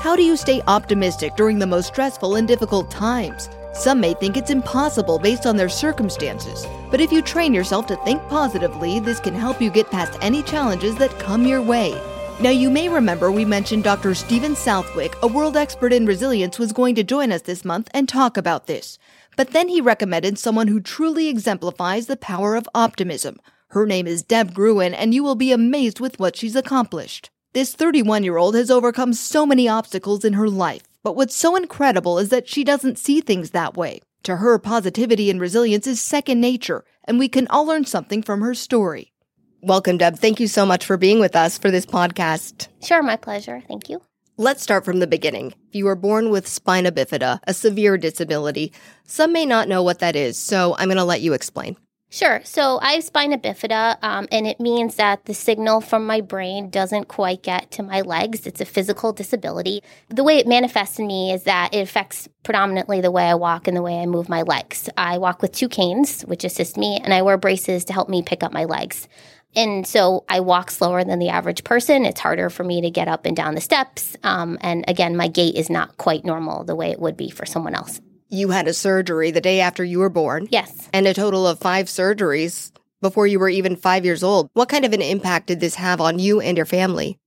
How do you stay optimistic during the most stressful and difficult times? Some may think it's impossible based on their circumstances, but if you train yourself to think positively, this can help you get past any challenges that come your way. Now, you may remember we mentioned Dr. Stephen Southwick, a world expert in resilience, was going to join us this month and talk about this. But then he recommended someone who truly exemplifies the power of optimism. Her name is Deb Gruen, and you will be amazed with what she's accomplished. This 31 year old has overcome so many obstacles in her life, but what's so incredible is that she doesn't see things that way. To her, positivity and resilience is second nature, and we can all learn something from her story. Welcome, Deb. Thank you so much for being with us for this podcast. Sure, my pleasure. Thank you. Let's start from the beginning. You were born with spina bifida, a severe disability. Some may not know what that is, so I'm going to let you explain. Sure. So I have spina bifida, um, and it means that the signal from my brain doesn't quite get to my legs. It's a physical disability. The way it manifests in me is that it affects predominantly the way I walk and the way I move my legs. I walk with two canes, which assist me, and I wear braces to help me pick up my legs. And so I walk slower than the average person. It's harder for me to get up and down the steps. Um, and again, my gait is not quite normal the way it would be for someone else. You had a surgery the day after you were born. Yes. And a total of five surgeries before you were even five years old. What kind of an impact did this have on you and your family?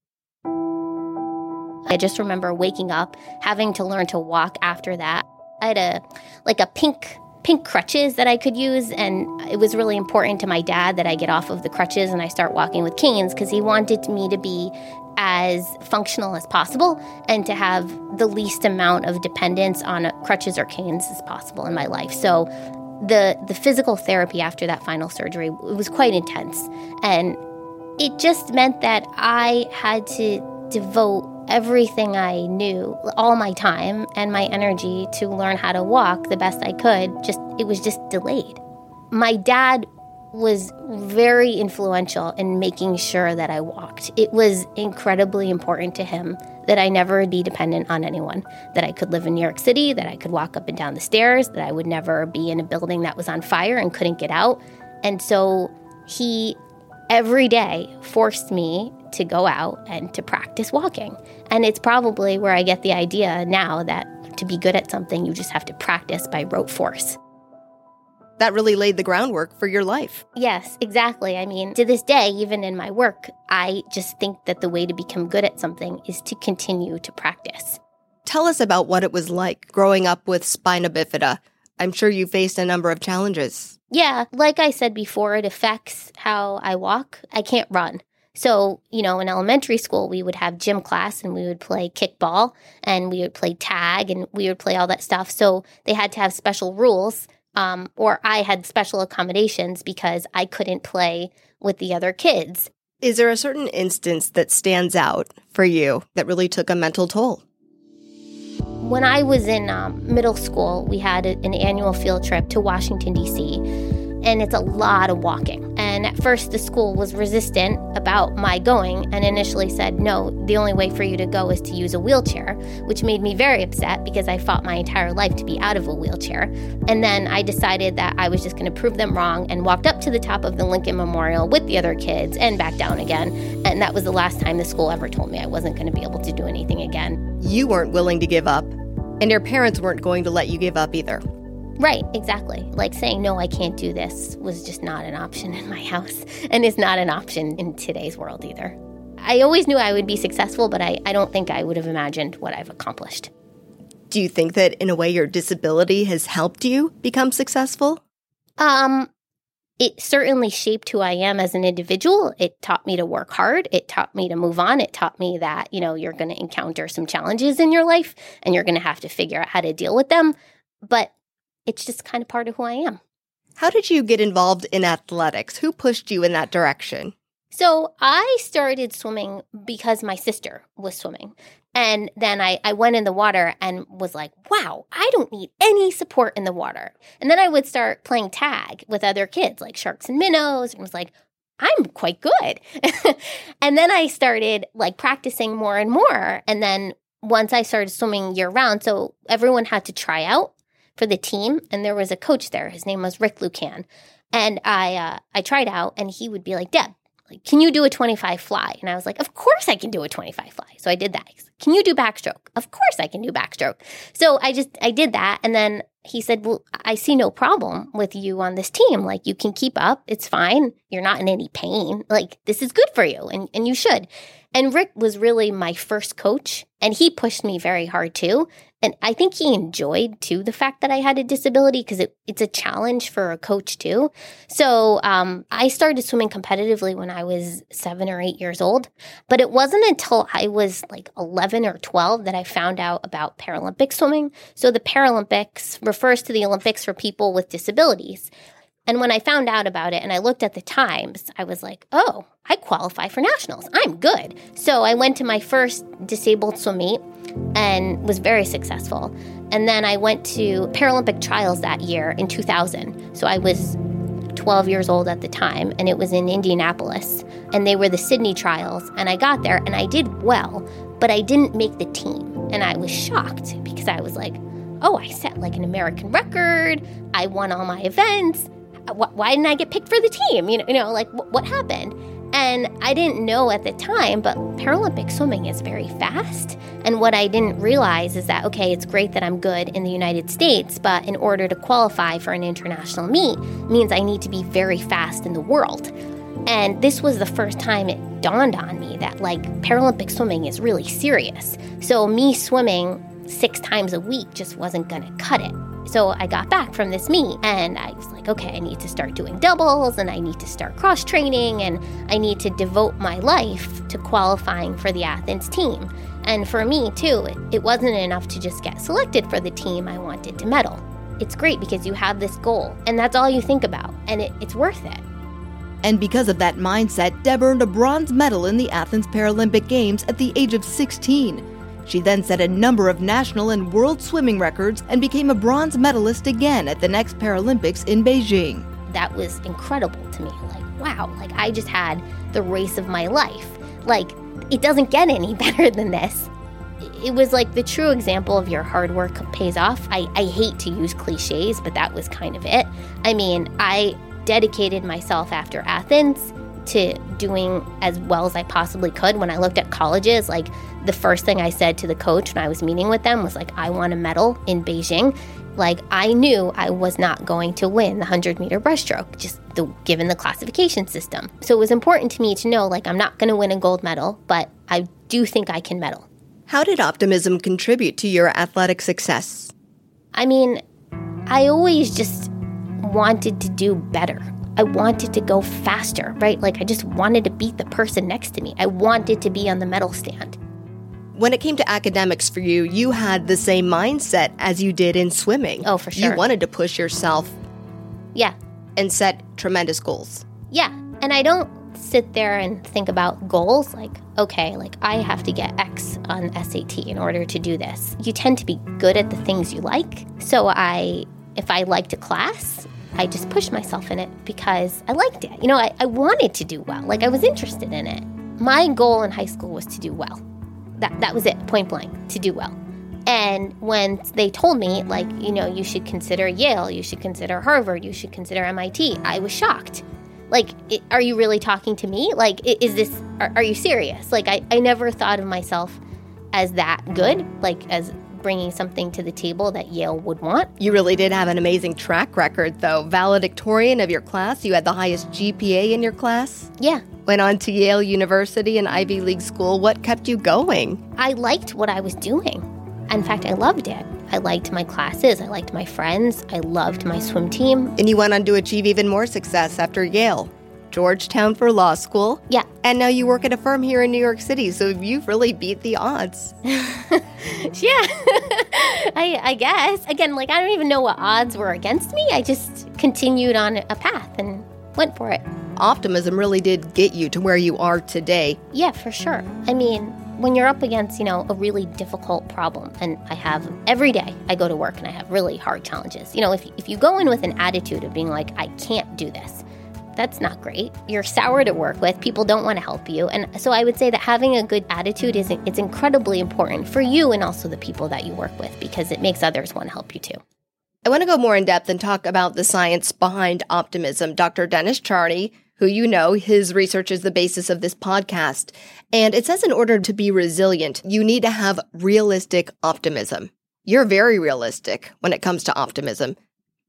I just remember waking up, having to learn to walk after that. I had a like a pink pink crutches that I could use and it was really important to my dad that I get off of the crutches and I start walking with canes because he wanted me to be as functional as possible and to have the least amount of dependence on uh, crutches or canes as possible in my life. So the the physical therapy after that final surgery was quite intense and it just meant that I had to devote everything I knew, all my time and my energy to learn how to walk the best I could. Just it was just delayed. My dad was very influential in making sure that I walked. It was incredibly important to him that I never be dependent on anyone, that I could live in New York City, that I could walk up and down the stairs, that I would never be in a building that was on fire and couldn't get out. And so he every day forced me to go out and to practice walking. And it's probably where I get the idea now that to be good at something, you just have to practice by rote force that really laid the groundwork for your life. Yes, exactly. I mean, to this day, even in my work, I just think that the way to become good at something is to continue to practice. Tell us about what it was like growing up with spina bifida. I'm sure you faced a number of challenges. Yeah, like I said before, it affects how I walk. I can't run. So, you know, in elementary school, we would have gym class and we would play kickball and we would play tag and we would play all that stuff. So they had to have special rules um, or I had special accommodations because I couldn't play with the other kids. Is there a certain instance that stands out for you that really took a mental toll? When I was in um, middle school, we had an annual field trip to Washington, D.C and it's a lot of walking. And at first, the school was resistant about my going and initially said, no, the only way for you to go is to use a wheelchair, which made me very upset because I fought my entire life to be out of a wheelchair. And then I decided that I was just going to prove them wrong and walked up to the top of the Lincoln Memorial with the other kids and back down again. And that was the last time the school ever told me I wasn't going to be able to do anything again. You weren't willing to give up, and your parents weren't going to let you give up either. Right, exactly. Like saying, no, I can't do this was just not an option in my house and is not an option in today's world either. I always knew I would be successful, but I, I don't think I would have imagined what I've accomplished. Do you think that in a way your disability has helped you become successful? Um, it certainly shaped who I am as an individual. It taught me to work hard. It taught me to move on. It taught me that, you know, you're going to encounter some challenges in your life and you're going to have to figure out how to deal with them. But it's just kind of part of who I am. How did you get involved in athletics? Who pushed you in that direction? So I started swimming because my sister was swimming. And then I, I went in the water and was like, wow, I don't need any support in the water. And then I would start playing tag with other kids like sharks and minnows and was like, I'm quite good. and then I started like practicing more and more. And then once I started swimming year round, so everyone had to try out for the team, and there was a coach there. His name was Rick Lucan, and I uh, I tried out, and he would be like, "Deb, like, can you do a 25 fly? And I was like, of course I can do a 25 fly. So I did that. Can you do backstroke? Of course I can do backstroke. So I just, I did that. And then he said, well, I see no problem with you on this team. Like you can keep up. It's fine. You're not in any pain. Like this is good for you and, and you should. And Rick was really my first coach and he pushed me very hard too. And I think he enjoyed too the fact that I had a disability because it, it's a challenge for a coach too. So um, I started swimming competitively when I was seven or eight years old. But it wasn't until I was like 11 or 12 that I found out about Paralympic swimming. So the Paralympics refers to the Olympics for people with disabilities. And when I found out about it and I looked at the times, I was like, oh, I qualify for nationals. I'm good. So I went to my first disabled swim meet and was very successful. And then I went to Paralympic trials that year in 2000. So I was 12 years old at the time, and it was in Indianapolis. And they were the Sydney trials. And I got there and I did well, but I didn't make the team. And I was shocked because I was like, oh, I set like an American record. I won all my events Uh, why didn't I get picked for the team? You know, you know, like what happened? And I didn't know at the time, but Paralympic swimming is very fast. And what I didn't realize is that, okay, it's great that I'm good in the United States, but in order to qualify for an international meet means I need to be very fast in the world. And this was the first time it dawned on me that, like, Paralympic swimming is really serious. So, me swimming six times a week just wasn't to cut it. So I got back from this meet and I was like, okay, I need to start doing doubles and I need to start cross training and I need to devote my life to qualifying for the Athens team. And for me, too, it, wasn't enough to just get selected for the team, I wanted to medal. It's great because you have this goal and that's all you think about, and it, it's worth it. And because of that mindset, Deb earned a bronze medal in the Athens Paralympic Games at the age of 16. She then set a number of national and world swimming records and became a bronze medalist again at the next Paralympics in Beijing. That was incredible to me. Like, wow, like I just had the race of my life. Like, it doesn't get any better than this. It was like the true example of your hard work pays off. I, I hate to use cliches, but that was kind of it. I mean, I dedicated myself after Athens to doing as well as I possibly could. When I looked at colleges, like the first thing I said to the coach when I was meeting with them was like, I want a medal in Beijing. Like I knew I was not going to win the 100 meter breaststroke, just the, given the classification system. So it was important to me to know like I'm not going to win a gold medal, but I do think I can medal. How did optimism contribute to your athletic success? I mean, I always just wanted to do better. I wanted to go faster, right? Like I just wanted to beat the person next to me. I wanted to be on the medal stand. When it came to academics for you, you had the same mindset as you did in swimming. Oh, for sure. You wanted to push yourself. Yeah. And set tremendous goals. Yeah. And I don't sit there and think about goals like, okay, like I have to get X on SAT in order to do this. You tend to be good at the things you like. So I, if I liked a class, I just pushed myself in it because I liked it. You know, I, I wanted to do well, like I was interested in it. My goal in high school was to do well. That, that was it, point blank, to do well. And when they told me, like, you know, you should consider Yale, you should consider Harvard, you should consider MIT, I was shocked. Like, it, are you really talking to me? Like, is this, are, are you serious? Like, I, I never thought of myself as that good, like, as bringing something to the table that Yale would want. You really did have an amazing track record, though. Valedictorian of your class, you had the highest GPA in your class. Yeah. Went on to Yale University, an Ivy League school. What kept you going? I liked what I was doing. In fact, I loved it. I liked my classes, I liked my friends, I loved my swim team. And you went on to achieve even more success after Yale. Georgetown for law school. Yeah. And now you work at a firm here in New York City, so you've really beat the odds. yeah. I, I guess. Again, like, I don't even know what odds were against me. I just continued on a path and went for it. Optimism really did get you to where you are today. Yeah, for sure. I mean, when you're up against, you know, a really difficult problem, and I have every day I go to work and I have really hard challenges. You know, if, if you go in with an attitude of being like, I can't do this, that's not great. You're sour to work with. People don't want to help you. And so I would say that having a good attitude is it's incredibly important for you and also the people that you work with because it makes others want to help you too. I want to go more in depth and talk about the science behind optimism. Dr. Dennis Charney, who you know, his research is the basis of this podcast. And it says in order to be resilient, you need to have realistic optimism. You're very realistic when it comes to optimism.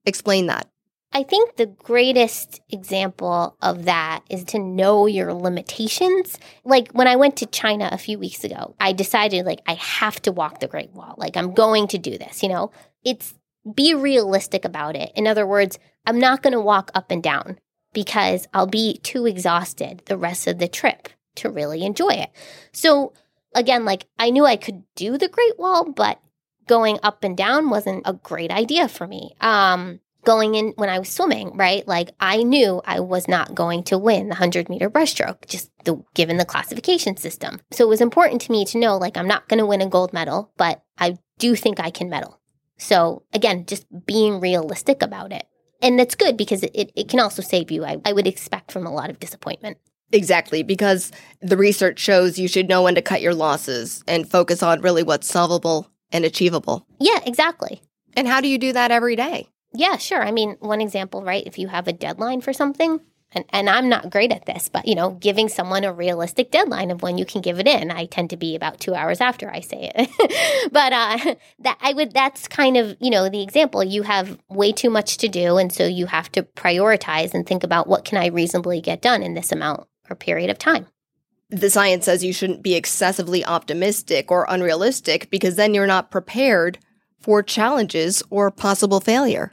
Explain that. I think the greatest example of that is to know your limitations. Like when I went to China a few weeks ago, I decided like I have to walk the Great Wall. Like I'm going to do this, you know? It's be realistic about it. In other words, I'm not going to walk up and down because I'll be too exhausted the rest of the trip to really enjoy it. So again, like I knew I could do the Great Wall, but going up and down wasn't a great idea for me. Um, going in when I was swimming, right? Like I knew I was not going to win the 100 meter breaststroke, just the, given the classification system. So it was important to me to know, like, I'm not going to win a gold medal, but I do think I can medal. So again, just being realistic about it. And that's good because it, it can also save you, I, I would expect, from a lot of disappointment. Exactly, because the research shows you should know when to cut your losses and focus on really what's solvable and achievable. Yeah, exactly. And how do you do that every day? Yeah, sure. I mean, one example, right? If you have a deadline for something, and, and I'm not great at this, but you know, giving someone a realistic deadline of when you can give it in. I tend to be about two hours after I say it. but uh, that I would that's kind of, you know, the example. You have way too much to do, and so you have to prioritize and think about what can I reasonably get done in this amount or period of time. The science says you shouldn't be excessively optimistic or unrealistic because then you're not prepared for challenges or possible failure.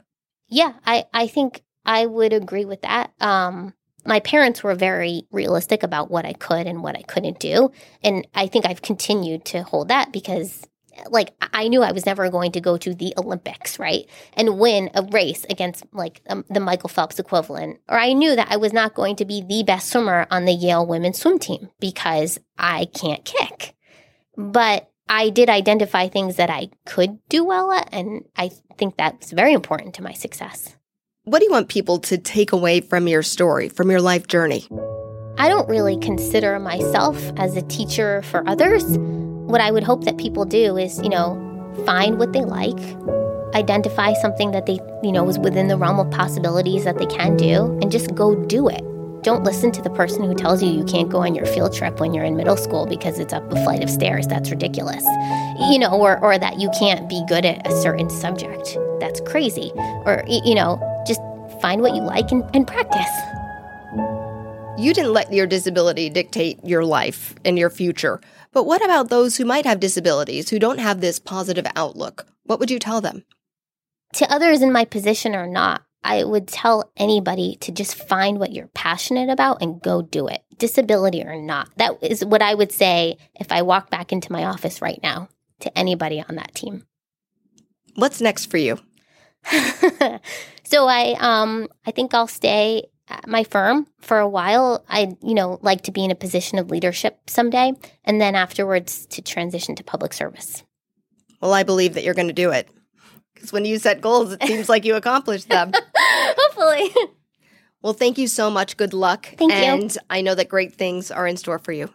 Yeah, I, I think I would agree with that. Um, my parents were very realistic about what I could and what I couldn't do. And I think I've continued to hold that because, like, I knew I was never going to go to the Olympics, right? And win a race against, like, um, the Michael Phelps equivalent. Or I knew that I was not going to be the best swimmer on the Yale women's swim team because I can't kick. But I did identify things that I could do well at, and I think that's very important to my success. What do you want people to take away from your story, from your life journey? I don't really consider myself as a teacher for others. What I would hope that people do is, you know, find what they like, identify something that they, you know, is within the realm of possibilities that they can do, and just go do it. Don't listen to the person who tells you you can't go on your field trip when you're in middle school because it's up a flight of stairs. That's ridiculous. You know, or, or that you can't be good at a certain subject. That's crazy. Or, you know, just find what you like and, and practice. You didn't let your disability dictate your life and your future. But what about those who might have disabilities who don't have this positive outlook? What would you tell them? To others in my position or not, I would tell anybody to just find what you're passionate about and go do it, disability or not. That is what I would say if I walk back into my office right now to anybody on that team. What's next for you? so I um I think I'll stay at my firm for a while. I you know like to be in a position of leadership someday and then afterwards to transition to public service. Well, I believe that you're going to do it. Because when you set goals, it seems like you accomplished them. Hopefully. Well, thank you so much. Good luck. Thank and you. And I know that great things are in store for you.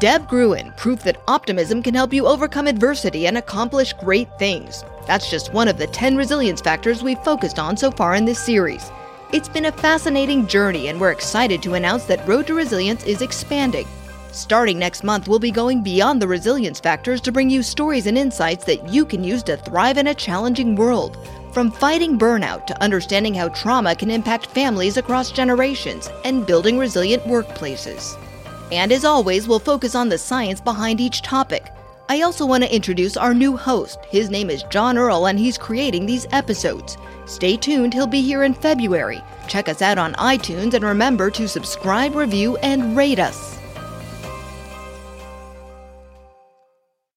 Deb Gruen, proof that optimism can help you overcome adversity and accomplish great things. That's just one of the 10 resilience factors we've focused on so far in this series. It's been a fascinating journey, and we're excited to announce that Road to Resilience is expanding. Starting next month, we'll be going beyond the resilience factors to bring you stories and insights that you can use to thrive in a challenging world. From fighting burnout to understanding how trauma can impact families across generations and building resilient workplaces. And as always, we'll focus on the science behind each topic. I also want to introduce our new host. His name is John Earl, and he's creating these episodes. Stay tuned, he'll be here in February. Check us out on iTunes and remember to subscribe, review, and rate us.